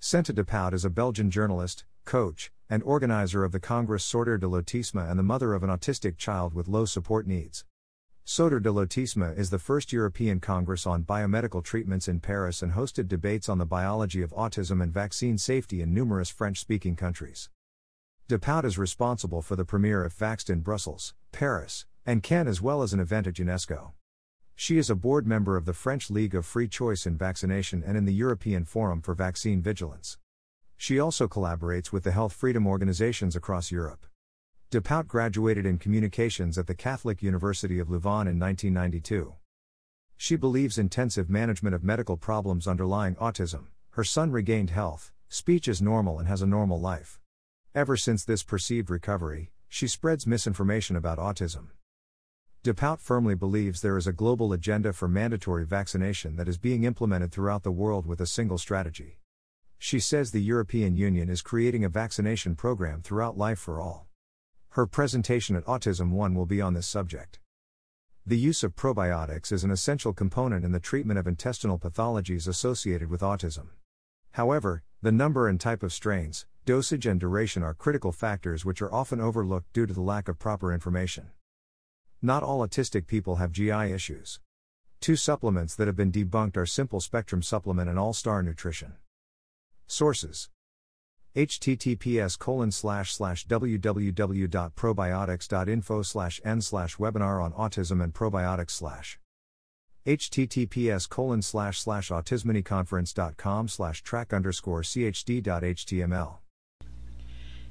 Senta Depuydt is a Belgian journalist, coach, and organizer of the Congress Sortir de l'Autisme and the mother of an autistic child with low support needs. Sortir de l'Autisme is the first European Congress on biomedical treatments in Paris and hosted debates on the biology of autism and vaccine safety in numerous French speaking countries. Depuydt is responsible for the premiere of Vaxxed in Brussels, Paris, and Cannes as well as an event at UNESCO. She is a board member of the French League of Free Choice in Vaccination and in the European Forum for Vaccine Vigilance. She also collaborates with the health freedom organizations across Europe. Depuydt graduated in communications at the Catholic University of Louvain in 1992. She believes intensive management of medical problems underlying autism. Her son regained health, speech is normal, and has a normal life. Ever since this perceived recovery, she spreads misinformation about autism. Depuydt firmly believes there is a global agenda for mandatory vaccination that is being implemented throughout the world with a single strategy. She says the European Union is creating a vaccination program throughout life for all. Her presentation at Autism One will be on this subject. The use of probiotics is an essential component in the treatment of intestinal pathologies associated with autism. However, the number and type of strains, dosage, and duration are critical factors which are often overlooked due to the lack of proper information. Not all autistic people have GI issues. Two supplements that have been debunked are Simple Spectrum Supplement and All Star Nutrition. Sources https colon slash slash www.probiotics.info slash n slash webinar on autism and probiotics slash https colon slash slash autismonyconference.com slash track underscore chd.html